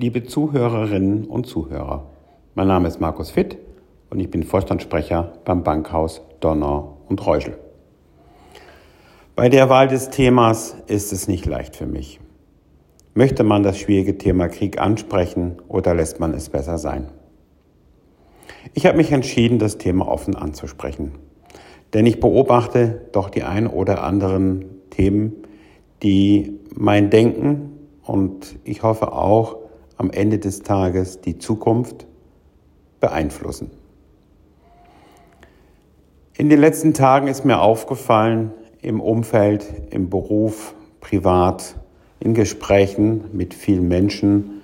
liebe Zuhörerinnen und Zuhörer. Mein Name ist Markus Fitt und ich bin Vorstandssprecher beim Bankhaus Donner und Reuschel. Bei der Wahl des Themas ist es nicht leicht für mich. Möchte man das schwierige Thema Krieg ansprechen oder lässt man es besser sein? Ich habe mich entschieden, das Thema offen anzusprechen. Denn ich beobachte doch die ein oder anderen Themen, die mein Denken und ich hoffe auch am Ende des Tages die Zukunft beeinflussen. In den letzten Tagen ist mir aufgefallen, im Umfeld, im Beruf, privat, in Gesprächen mit vielen Menschen,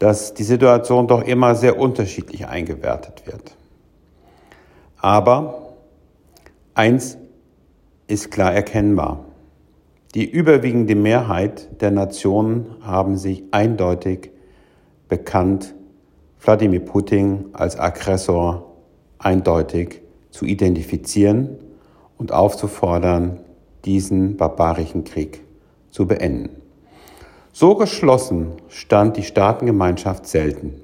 dass die Situation doch immer sehr unterschiedlich eingewertet wird. Aber eins ist klar erkennbar. Die überwiegende Mehrheit der Nationen haben sich eindeutig bekannt, Wladimir Putin als Aggressor eindeutig zu identifizieren und aufzufordern, diesen barbarischen Krieg zu beenden. So geschlossen stand die Staatengemeinschaft selten.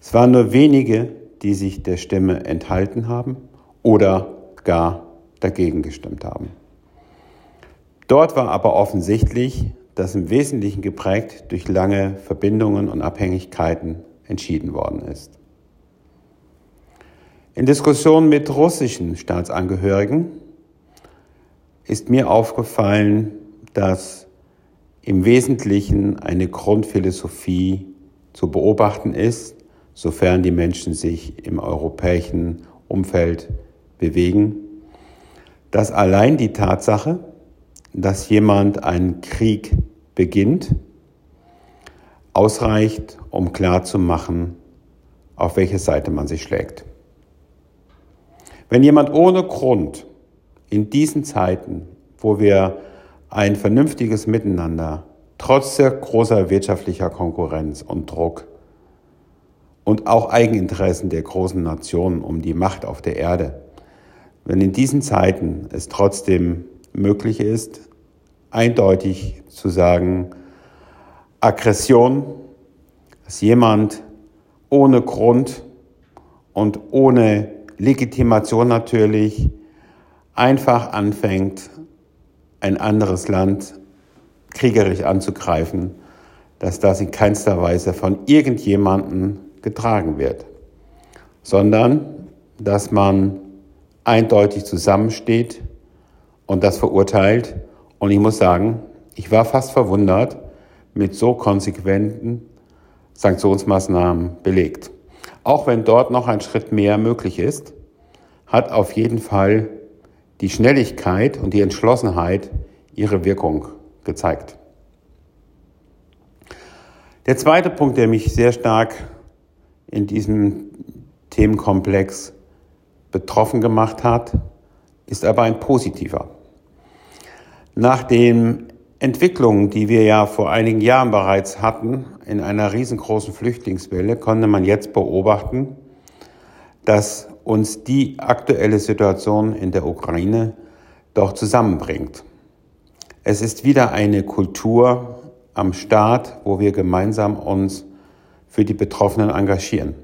Es waren nur wenige, die sich der Stimme enthalten haben oder gar dagegen gestimmt haben. Dort war aber offensichtlich, dass im Wesentlichen geprägt durch lange Verbindungen und Abhängigkeiten entschieden worden ist. In Diskussionen mit russischen Staatsangehörigen ist mir aufgefallen, dass im Wesentlichen eine Grundphilosophie zu beobachten ist, sofern die Menschen sich im europäischen Umfeld bewegen, dass allein die Tatsache, dass jemand einen Krieg beginnt, ausreicht, um klarzumachen, auf welche Seite man sich schlägt. Wenn jemand ohne Grund in diesen Zeiten, wo wir ein vernünftiges Miteinander trotz sehr großer wirtschaftlicher Konkurrenz und Druck und auch Eigeninteressen der großen Nationen um die Macht auf der Erde, wenn in diesen Zeiten es trotzdem möglich ist, eindeutig zu sagen, Aggression, dass jemand ohne Grund und ohne Legitimation natürlich einfach anfängt, ein anderes Land kriegerisch anzugreifen, dass das in keinster Weise von irgendjemandem getragen wird, sondern dass man eindeutig zusammensteht und das verurteilt und ich muss sagen, ich war fast verwundert, mit so konsequenten Sanktionsmaßnahmen belegt. Auch wenn dort noch ein Schritt mehr möglich ist, hat auf jeden Fall die Schnelligkeit und die Entschlossenheit ihre Wirkung gezeigt. Der zweite Punkt, der mich sehr stark in diesem Themenkomplex betroffen gemacht hat, ist aber ein positiver. Nach den Entwicklungen, die wir ja vor einigen Jahren bereits hatten, in einer riesengroßen Flüchtlingswelle, konnte man jetzt beobachten, dass uns die aktuelle Situation in der Ukraine doch zusammenbringt. Es ist wieder eine Kultur am Start, wo wir gemeinsam uns für die Betroffenen engagieren.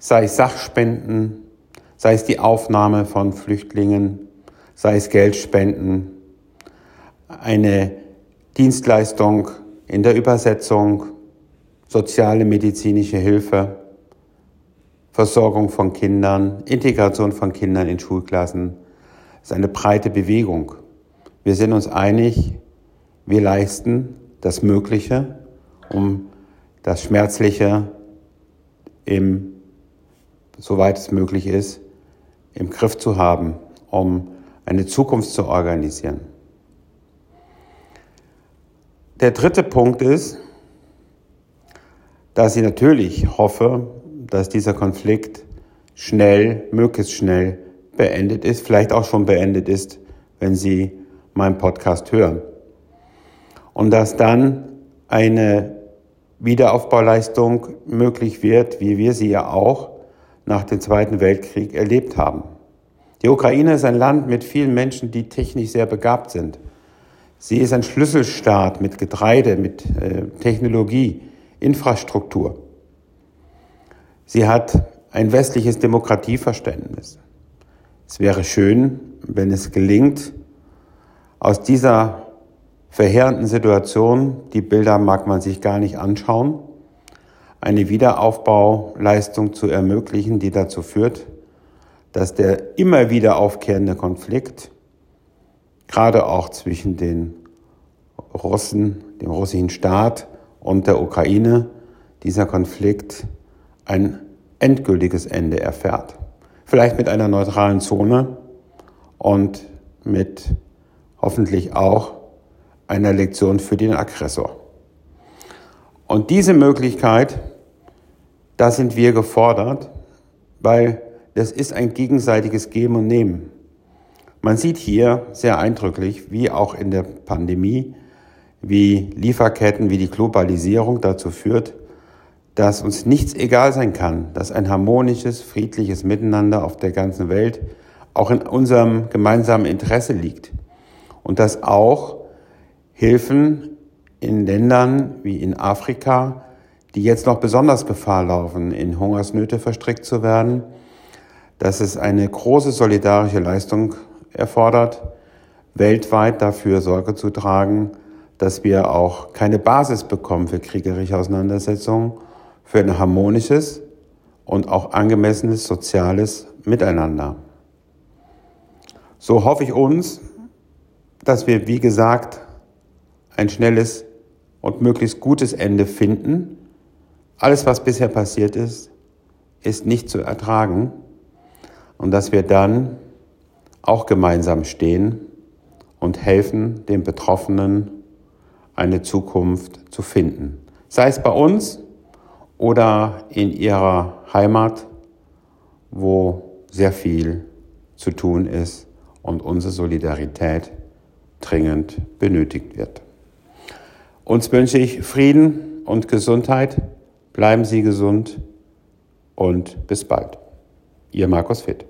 Sei es Sachspenden, sei es die Aufnahme von Flüchtlingen, sei es Geldspenden, eine Dienstleistung in der Übersetzung, soziale medizinische Hilfe, Versorgung von Kindern, Integration von Kindern in Schulklassen. Das ist eine breite Bewegung. Wir sind uns einig, wir leisten das Mögliche, um das Schmerzliche im, soweit es möglich ist, im Griff zu haben, um eine Zukunft zu organisieren. Der dritte Punkt ist, dass ich natürlich hoffe, dass dieser Konflikt schnell, möglichst schnell beendet ist, vielleicht auch schon beendet ist, wenn Sie meinen Podcast hören. Und dass dann eine Wiederaufbauleistung möglich wird, wie wir sie ja auch nach dem Zweiten Weltkrieg erlebt haben. Die Ukraine ist ein Land mit vielen Menschen, die technisch sehr begabt sind. Sie ist ein Schlüsselstaat mit Getreide, mit äh, Technologie, Infrastruktur. Sie hat ein westliches Demokratieverständnis. Es wäre schön, wenn es gelingt, aus dieser verheerenden Situation, die Bilder mag man sich gar nicht anschauen, eine Wiederaufbauleistung zu ermöglichen, die dazu führt, dass der immer wieder aufkehrende Konflikt, gerade auch zwischen den Russen, dem russischen Staat und der Ukraine, dieser Konflikt ein endgültiges Ende erfährt. Vielleicht mit einer neutralen Zone und mit hoffentlich auch einer Lektion für den Aggressor. Und diese Möglichkeit, da sind wir gefordert, weil das ist ein gegenseitiges Geben und Nehmen. Man sieht hier sehr eindrücklich, wie auch in der Pandemie, wie Lieferketten, wie die Globalisierung dazu führt, dass uns nichts egal sein kann, dass ein harmonisches, friedliches Miteinander auf der ganzen Welt auch in unserem gemeinsamen Interesse liegt. Und dass auch Hilfen in Ländern wie in Afrika, die jetzt noch besonders Gefahr laufen, in Hungersnöte verstrickt zu werden, dass es eine große solidarische Leistung erfordert, weltweit dafür Sorge zu tragen, dass wir auch keine Basis bekommen für kriegerische Auseinandersetzungen für ein harmonisches und auch angemessenes soziales Miteinander. So hoffe ich uns, dass wir, wie gesagt, ein schnelles und möglichst gutes Ende finden. Alles, was bisher passiert ist, ist nicht zu ertragen und dass wir dann auch gemeinsam stehen und helfen, den Betroffenen eine Zukunft zu finden. Sei es bei uns, oder in ihrer Heimat, wo sehr viel zu tun ist und unsere Solidarität dringend benötigt wird. Uns wünsche ich Frieden und Gesundheit. Bleiben Sie gesund und bis bald. Ihr Markus Fitt.